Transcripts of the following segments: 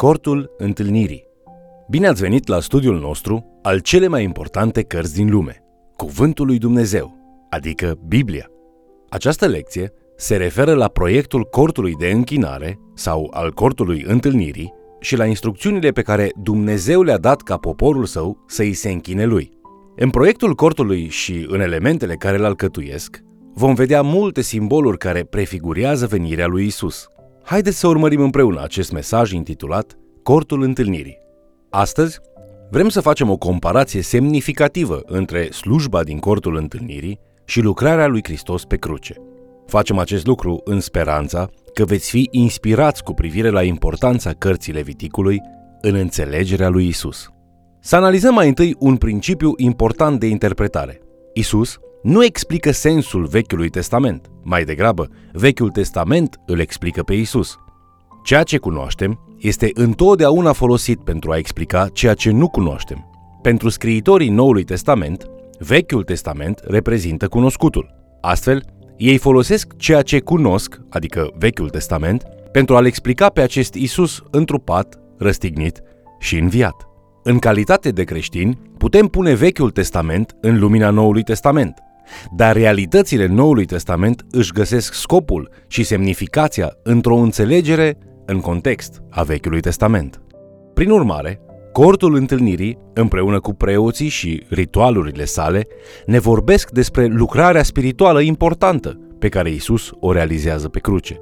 Cortul întâlnirii. Bine ați venit la studiul nostru al cele mai importante cărți din lume, Cuvântul lui Dumnezeu, adică Biblia. Această lecție se referă la proiectul cortului de închinare sau al cortului întâlnirii și la instrucțiunile pe care Dumnezeu le-a dat ca poporul său să îi se închine lui. În proiectul cortului și în elementele care îl alcătuiesc, vom vedea multe simboluri care prefigurează venirea lui Isus. Haideți să urmărim împreună acest mesaj intitulat Cortul întâlnirii. Astăzi vrem să facem o comparație semnificativă între slujba din cortul întâlnirii și lucrarea lui Hristos pe cruce. Facem acest lucru în speranța că veți fi inspirați cu privire la importanța cărții Leviticului în înțelegerea lui Isus. Să analizăm mai întâi un principiu important de interpretare. Isus nu explică sensul Vechiului Testament. Mai degrabă, Vechiul Testament îl explică pe Isus. Ceea ce cunoaștem este întotdeauna folosit pentru a explica ceea ce nu cunoaștem. Pentru scriitorii Noului Testament, Vechiul Testament reprezintă cunoscutul. Astfel, ei folosesc ceea ce cunosc, adică Vechiul Testament, pentru a-l explica pe acest Isus întrupat, răstignit și înviat. În calitate de creștini, putem pune Vechiul Testament în lumina Noului Testament, dar realitățile Noului Testament își găsesc scopul și semnificația într-o înțelegere în context a Vechiului Testament. Prin urmare, cortul întâlnirii, împreună cu preoții și ritualurile sale, ne vorbesc despre lucrarea spirituală importantă pe care Isus o realizează pe cruce.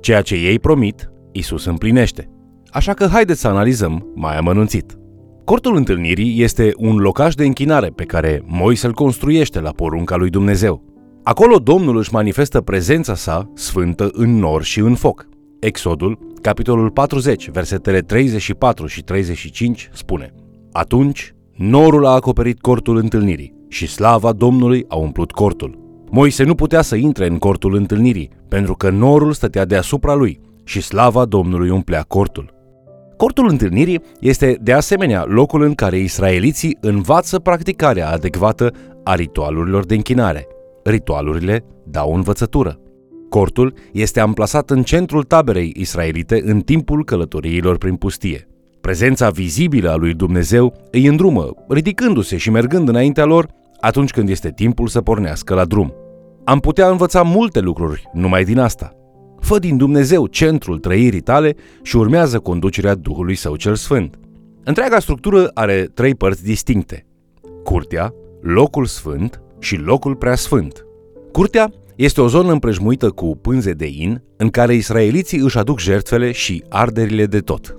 Ceea ce ei promit, Isus împlinește. Așa că haideți să analizăm mai amănunțit. Cortul întâlnirii este un locaș de închinare pe care Moise îl construiește la porunca lui Dumnezeu. Acolo Domnul își manifestă prezența sa sfântă în nor și în foc. Exodul, capitolul 40, versetele 34 și 35 spune Atunci, norul a acoperit cortul întâlnirii și slava Domnului a umplut cortul. Moise nu putea să intre în cortul întâlnirii, pentru că norul stătea deasupra lui și slava Domnului umplea cortul. Cortul întâlnirii este de asemenea locul în care israeliții învață practicarea adecvată a ritualurilor de închinare. Ritualurile dau învățătură. Cortul este amplasat în centrul taberei israelite în timpul călătoriilor prin pustie. Prezența vizibilă a lui Dumnezeu îi îndrumă, ridicându-se și mergând înaintea lor atunci când este timpul să pornească la drum. Am putea învăța multe lucruri numai din asta. Fă din Dumnezeu centrul trăirii tale și urmează conducerea Duhului Său cel Sfânt. Întreaga structură are trei părți distincte. Curtea, locul sfânt și locul preasfânt. Curtea este o zonă împrejmuită cu pânze de in, în care israeliții își aduc jertfele și arderile de tot.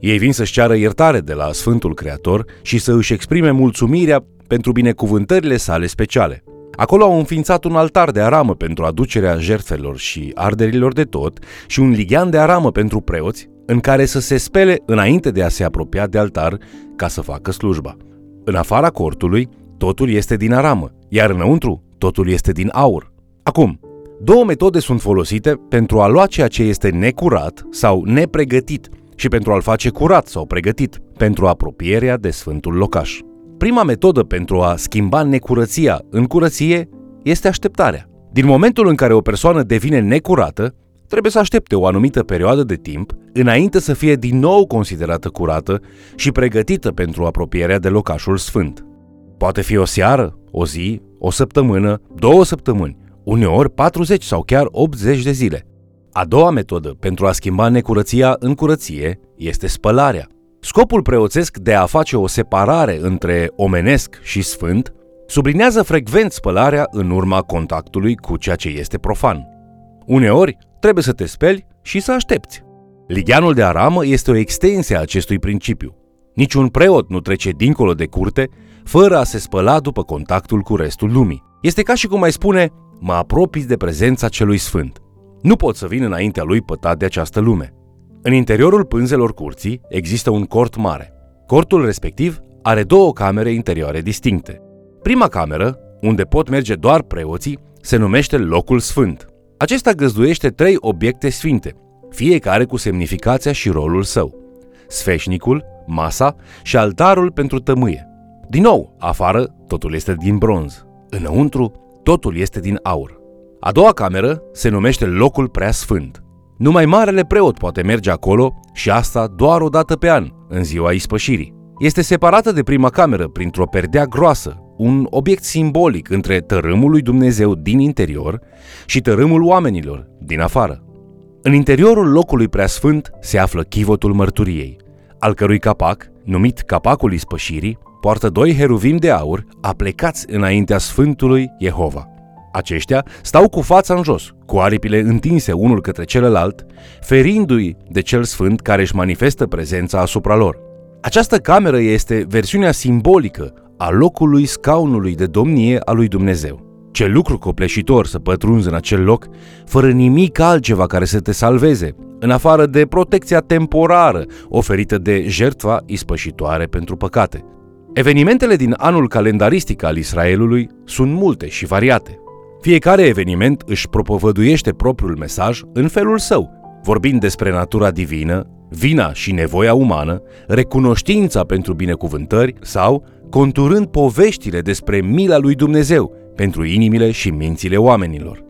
Ei vin să-și ceară iertare de la Sfântul Creator și să își exprime mulțumirea pentru binecuvântările sale speciale. Acolo au înființat un altar de aramă pentru aducerea jertfelor și arderilor de tot și un lighean de aramă pentru preoți, în care să se spele înainte de a se apropia de altar ca să facă slujba. În afara cortului, totul este din aramă, iar înăuntru, totul este din aur. Acum, două metode sunt folosite pentru a lua ceea ce este necurat sau nepregătit și pentru a-l face curat sau pregătit pentru apropierea de Sfântul Locaș. Prima metodă pentru a schimba necurăția în curăție este așteptarea. Din momentul în care o persoană devine necurată, trebuie să aștepte o anumită perioadă de timp înainte să fie din nou considerată curată și pregătită pentru apropierea de locașul sfânt. Poate fi o seară, o zi, o săptămână, două săptămâni, uneori 40 sau chiar 80 de zile. A doua metodă pentru a schimba necurăția în curăție este spălarea. Scopul preoțesc de a face o separare între omenesc și sfânt sublinează frecvent spălarea în urma contactului cu ceea ce este profan. Uneori, trebuie să te speli și să aștepți. Ligianul de aramă este o extensie a acestui principiu. Niciun preot nu trece dincolo de curte fără a se spăla după contactul cu restul lumii. Este ca și cum ai spune, mă apropiți de prezența celui sfânt. Nu pot să vin înaintea lui pătat de această lume. În interiorul pânzelor curții există un cort mare. Cortul respectiv are două camere interioare distincte. Prima cameră, unde pot merge doar preoții, se numește locul sfânt. Acesta găzduiește trei obiecte sfinte, fiecare cu semnificația și rolul său. Sfeșnicul, masa și altarul pentru tămâie. Din nou, afară, totul este din bronz. Înăuntru, totul este din aur. A doua cameră se numește locul prea sfânt. Numai marele preot poate merge acolo și asta doar o dată pe an, în ziua ispășirii. Este separată de prima cameră printr-o perdea groasă, un obiect simbolic între tărâmul lui Dumnezeu din interior și tărâmul oamenilor din afară. În interiorul locului preasfânt se află chivotul mărturiei, al cărui capac, numit capacul ispășirii, poartă doi heruvim de aur aplecați înaintea Sfântului Jehova. Aceștia stau cu fața în jos, cu aripile întinse unul către celălalt, ferindu-i de cel sfânt care își manifestă prezența asupra lor. Această cameră este versiunea simbolică a locului scaunului de domnie a lui Dumnezeu. Ce lucru copleșitor să pătrunzi în acel loc, fără nimic altceva care să te salveze, în afară de protecția temporară oferită de jertfa ispășitoare pentru păcate. Evenimentele din anul calendaristic al Israelului sunt multe și variate. Fiecare eveniment își propovăduiește propriul mesaj în felul său, vorbind despre natura divină, vina și nevoia umană, recunoștința pentru binecuvântări sau conturând poveștile despre mila lui Dumnezeu pentru inimile și mințile oamenilor.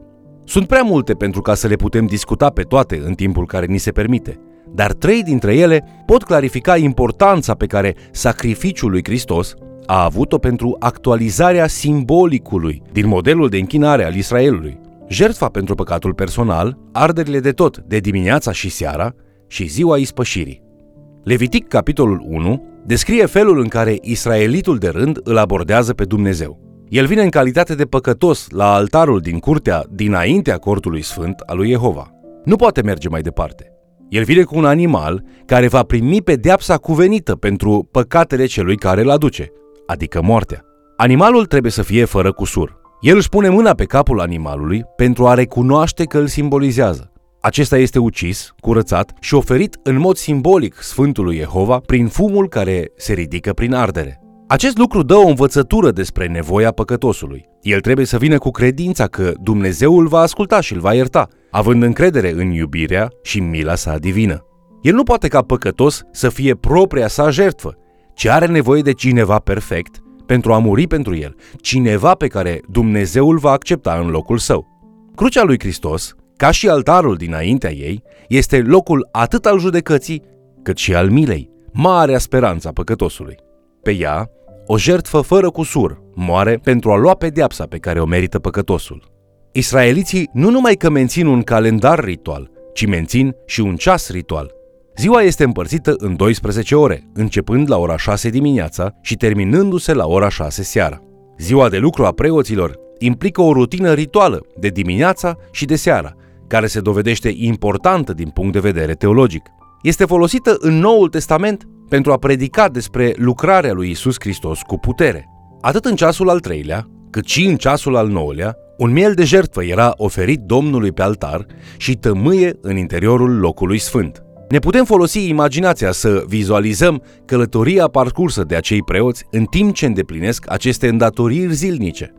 Sunt prea multe pentru ca să le putem discuta pe toate în timpul care ni se permite, dar trei dintre ele pot clarifica importanța pe care sacrificiul lui Hristos a avut-o pentru actualizarea simbolicului din modelul de închinare al Israelului. Jertfa pentru păcatul personal, arderile de tot de dimineața și seara și ziua ispășirii. Levitic, capitolul 1, descrie felul în care israelitul de rând îl abordează pe Dumnezeu. El vine în calitate de păcătos la altarul din curtea dinaintea cortului sfânt al lui Jehova. Nu poate merge mai departe. El vine cu un animal care va primi pedeapsa cuvenită pentru păcatele celui care îl aduce, adică moartea. Animalul trebuie să fie fără cusur. El își pune mâna pe capul animalului pentru a recunoaște că îl simbolizează. Acesta este ucis, curățat și oferit în mod simbolic Sfântului Jehova prin fumul care se ridică prin ardere. Acest lucru dă o învățătură despre nevoia păcătosului. El trebuie să vină cu credința că Dumnezeu îl va asculta și îl va ierta, având încredere în iubirea și mila sa divină. El nu poate ca păcătos să fie propria sa jertfă, ci are nevoie de cineva perfect pentru a muri pentru el, cineva pe care Dumnezeu îl va accepta în locul său. Crucea lui Hristos, ca și altarul dinaintea ei, este locul atât al judecății, cât și al milei, marea speranța păcătosului. Pe ea, o jertfă fără cusur moare pentru a lua pedeapsa pe care o merită păcătosul. Israeliții nu numai că mențin un calendar ritual, ci mențin și un ceas ritual. Ziua este împărțită în 12 ore, începând la ora 6 dimineața și terminându-se la ora 6 seara. Ziua de lucru a preoților implică o rutină rituală de dimineața și de seara, care se dovedește importantă din punct de vedere teologic. Este folosită în Noul Testament pentru a predica despre lucrarea lui Isus Hristos cu putere. Atât în ceasul al treilea, cât și în ceasul al nouălea, un miel de jertfă era oferit Domnului pe altar și tămâie în interiorul locului sfânt. Ne putem folosi imaginația să vizualizăm călătoria parcursă de acei preoți în timp ce îndeplinesc aceste îndatoriri zilnice.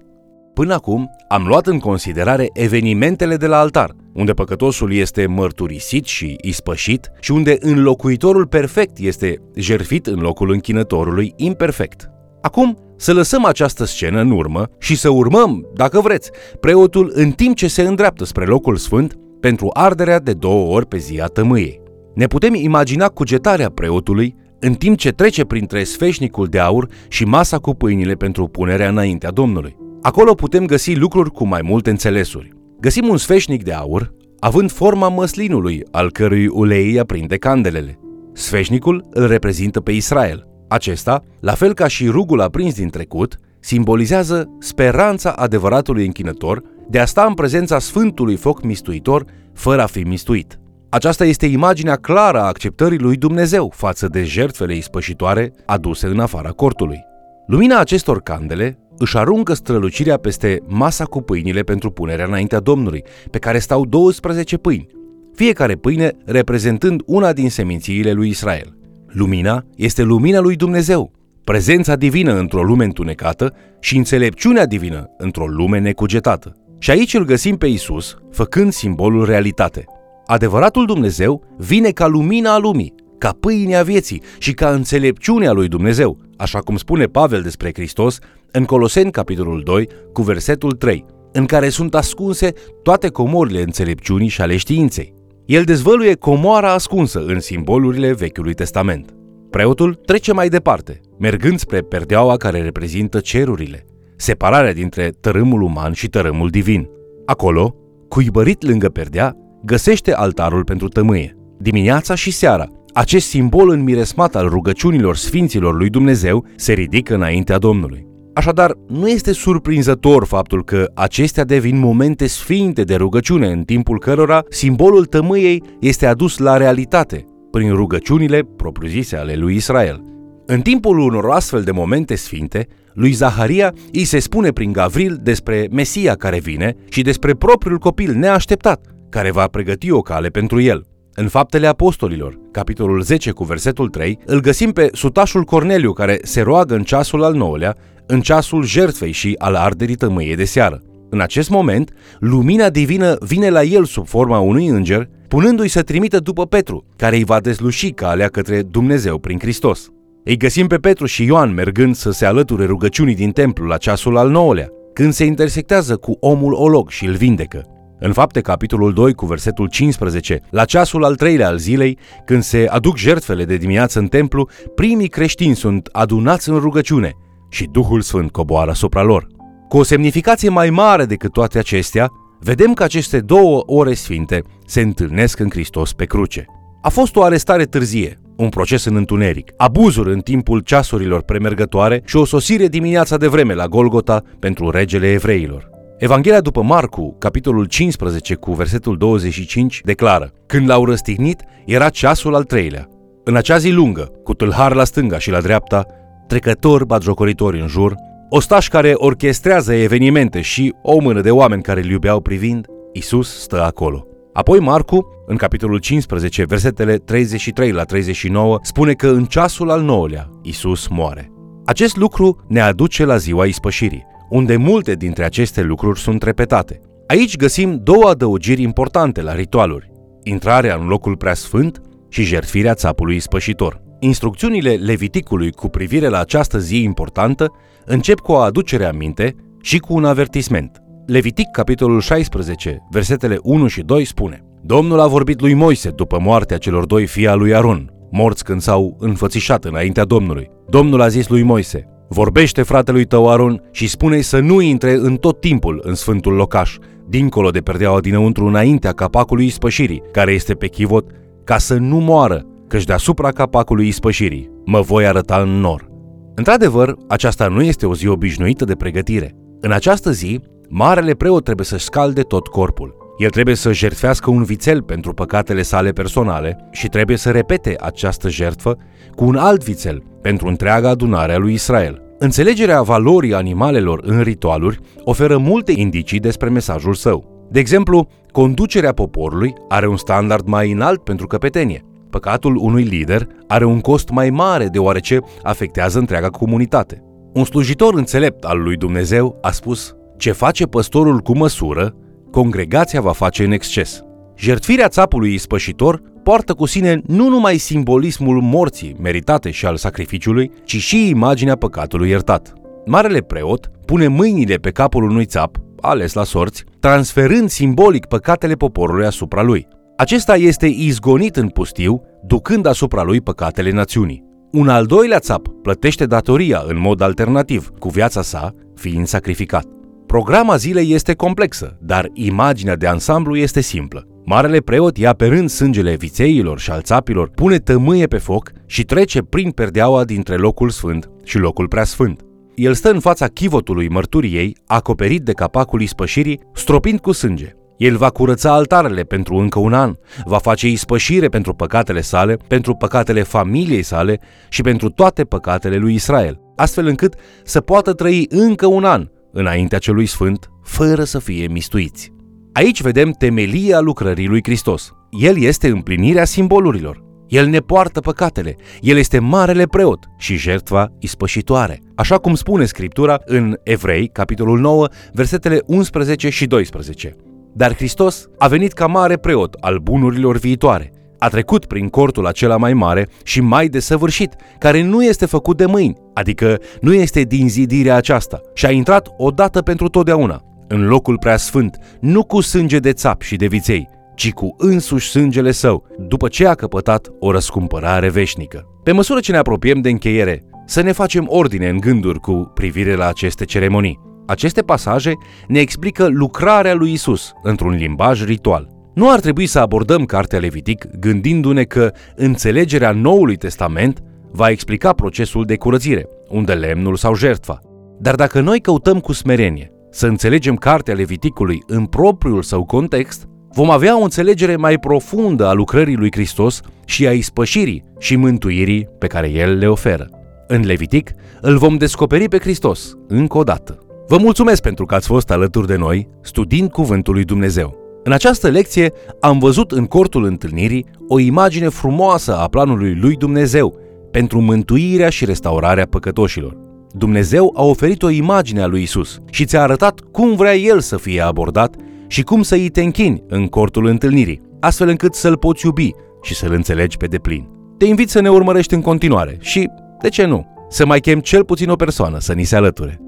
Până acum am luat în considerare evenimentele de la altar, unde păcătosul este mărturisit și ispășit și unde înlocuitorul perfect este jerfit în locul închinătorului imperfect. Acum să lăsăm această scenă în urmă și să urmăm, dacă vreți, preotul în timp ce se îndreaptă spre locul sfânt pentru arderea de două ori pe zi a tămâiei. Ne putem imagina cugetarea preotului în timp ce trece printre sfeșnicul de aur și masa cu pâinile pentru punerea înaintea Domnului. Acolo putem găsi lucruri cu mai multe înțelesuri. Găsim un sfeșnic de aur, având forma măslinului, al cărui ulei aprinde candelele. Sfeșnicul îl reprezintă pe Israel. Acesta, la fel ca și rugul aprins din trecut, simbolizează speranța adevăratului închinător de a sta în prezența Sfântului Foc Mistuitor fără a fi mistuit. Aceasta este imaginea clară a acceptării lui Dumnezeu față de jertfele ispășitoare aduse în afara cortului. Lumina acestor candele își aruncă strălucirea peste masa cu pâinile pentru punerea înaintea Domnului, pe care stau 12 pâini, fiecare pâine reprezentând una din semințiile lui Israel. Lumina este lumina lui Dumnezeu, prezența divină într-o lume întunecată și înțelepciunea divină într-o lume necugetată. Și aici îl găsim pe Isus, făcând simbolul realitate. Adevăratul Dumnezeu vine ca lumina a lumii, ca pâinea vieții și ca înțelepciunea lui Dumnezeu, așa cum spune Pavel despre Hristos în Coloseni capitolul 2 cu versetul 3, în care sunt ascunse toate comorile înțelepciunii și ale științei. El dezvăluie comoara ascunsă în simbolurile Vechiului Testament. Preotul trece mai departe, mergând spre perdeaua care reprezintă cerurile, separarea dintre tărâmul uman și tărâmul divin. Acolo, cuibărit lângă perdea, găsește altarul pentru tămâie. Dimineața și seara, acest simbol înmiresmat al rugăciunilor sfinților lui Dumnezeu se ridică înaintea Domnului. Așadar, nu este surprinzător faptul că acestea devin momente sfinte de rugăciune în timpul cărora simbolul tămâiei este adus la realitate prin rugăciunile propriu-zise ale lui Israel. În timpul unor astfel de momente sfinte, lui Zaharia îi se spune prin Gavril despre Mesia care vine și despre propriul copil neașteptat, care va pregăti o cale pentru el. În Faptele Apostolilor, capitolul 10 cu versetul 3, îl găsim pe sutașul Corneliu care se roagă în ceasul al nouălea, în ceasul jertfei și al arderii tămâie de seară. În acest moment, lumina divină vine la el sub forma unui înger, punându-i să trimită după Petru, care îi va dezluși calea către Dumnezeu prin Hristos. Îi găsim pe Petru și Ioan mergând să se alăture rugăciunii din templu la ceasul al nouălea, când se intersectează cu omul olog și îl vindecă. În fapte, capitolul 2 cu versetul 15, la ceasul al treilea al zilei, când se aduc jertfele de dimineață în templu, primii creștini sunt adunați în rugăciune și Duhul Sfânt coboară asupra lor. Cu o semnificație mai mare decât toate acestea, vedem că aceste două ore sfinte se întâlnesc în Hristos pe cruce. A fost o arestare târzie, un proces în întuneric, abuzuri în timpul ceasurilor premergătoare și o sosire dimineața de vreme la Golgota pentru regele evreilor. Evanghelia după Marcu, capitolul 15 cu versetul 25, declară Când l-au răstignit, era ceasul al treilea. În acea zi lungă, cu tâlhar la stânga și la dreapta, trecători batjocoritori în jur, ostași care orchestrează evenimente și o mână de oameni care îl iubeau privind, Isus stă acolo. Apoi Marcu, în capitolul 15, versetele 33 la 39, spune că în ceasul al nouălea Isus moare. Acest lucru ne aduce la ziua ispășirii, unde multe dintre aceste lucruri sunt repetate. Aici găsim două adăugiri importante la ritualuri, intrarea în locul preasfânt și jertfirea țapului ispășitor. Instrucțiunile Leviticului cu privire la această zi importantă încep cu o aducere aminte și cu un avertisment. Levitic, capitolul 16, versetele 1 și 2 spune Domnul a vorbit lui Moise după moartea celor doi fii al lui Aron, morți când s-au înfățișat înaintea Domnului. Domnul a zis lui Moise, Vorbește fratelui tău Aron și spune să nu intre în tot timpul în sfântul locaș, dincolo de perdeaua dinăuntru înaintea capacului ispășirii, care este pe chivot, ca să nu moară, căci deasupra capacului ispășirii mă voi arăta în nor. Într-adevăr, aceasta nu este o zi obișnuită de pregătire. În această zi, marele preot trebuie să scalde tot corpul. El trebuie să jertfească un vițel pentru păcatele sale personale și trebuie să repete această jertfă cu un alt vițel pentru întreaga adunare a lui Israel. Înțelegerea valorii animalelor în ritualuri oferă multe indicii despre mesajul său. De exemplu, conducerea poporului are un standard mai înalt pentru căpetenie. Păcatul unui lider are un cost mai mare deoarece afectează întreaga comunitate. Un slujitor înțelept al lui Dumnezeu a spus Ce face păstorul cu măsură, congregația va face în exces. Jertfirea țapului ispășitor poartă cu sine nu numai simbolismul morții meritate și al sacrificiului, ci și imaginea păcatului iertat. Marele preot pune mâinile pe capul unui țap, ales la sorți, transferând simbolic păcatele poporului asupra lui. Acesta este izgonit în pustiu, ducând asupra lui păcatele națiunii. Un al doilea țap plătește datoria în mod alternativ, cu viața sa fiind sacrificat. Programa zilei este complexă, dar imaginea de ansamblu este simplă. Marele preot ia pe rând sângele vițeilor și al țapilor, pune tămâie pe foc și trece prin perdeaua dintre locul sfânt și locul preasfânt. El stă în fața chivotului mărturiei, acoperit de capacul ispășirii, stropind cu sânge. El va curăța altarele pentru încă un an, va face ispășire pentru păcatele sale, pentru păcatele familiei sale și pentru toate păcatele lui Israel, astfel încât să poată trăi încă un an înaintea celui sfânt, fără să fie mistuiți. Aici vedem temelia lucrării lui Hristos. El este împlinirea simbolurilor. El ne poartă păcatele, El este marele preot și jertfa ispășitoare. Așa cum spune Scriptura în Evrei, capitolul 9, versetele 11 și 12. Dar Hristos a venit ca mare preot al bunurilor viitoare. A trecut prin cortul acela mai mare și mai desăvârșit, care nu este făcut de mâini, adică nu este din zidirea aceasta, și a intrat odată pentru totdeauna, în locul preasfânt, nu cu sânge de țap și de viței, ci cu însuși sângele său, după ce a căpătat o răscumpărare veșnică. Pe măsură ce ne apropiem de încheiere, să ne facem ordine în gânduri cu privire la aceste ceremonii. Aceste pasaje ne explică lucrarea lui Isus într-un limbaj ritual. Nu ar trebui să abordăm cartea Levitic gândindu-ne că înțelegerea Noului Testament va explica procesul de curățire, unde lemnul sau jertfa. Dar dacă noi căutăm cu smerenie să înțelegem cartea Leviticului în propriul său context, vom avea o înțelegere mai profundă a lucrării lui Hristos și a ispășirii și mântuirii pe care El le oferă. În Levitic îl vom descoperi pe Hristos încă o dată. Vă mulțumesc pentru că ați fost alături de noi studiind Cuvântul lui Dumnezeu. În această lecție am văzut în cortul întâlnirii o imagine frumoasă a planului lui Dumnezeu pentru mântuirea și restaurarea păcătoșilor. Dumnezeu a oferit o imagine a lui Isus și ți-a arătat cum vrea El să fie abordat și cum să îi te închini în cortul întâlnirii, astfel încât să-L poți iubi și să-L înțelegi pe deplin. Te invit să ne urmărești în continuare și, de ce nu, să mai chem cel puțin o persoană să ni se alăture.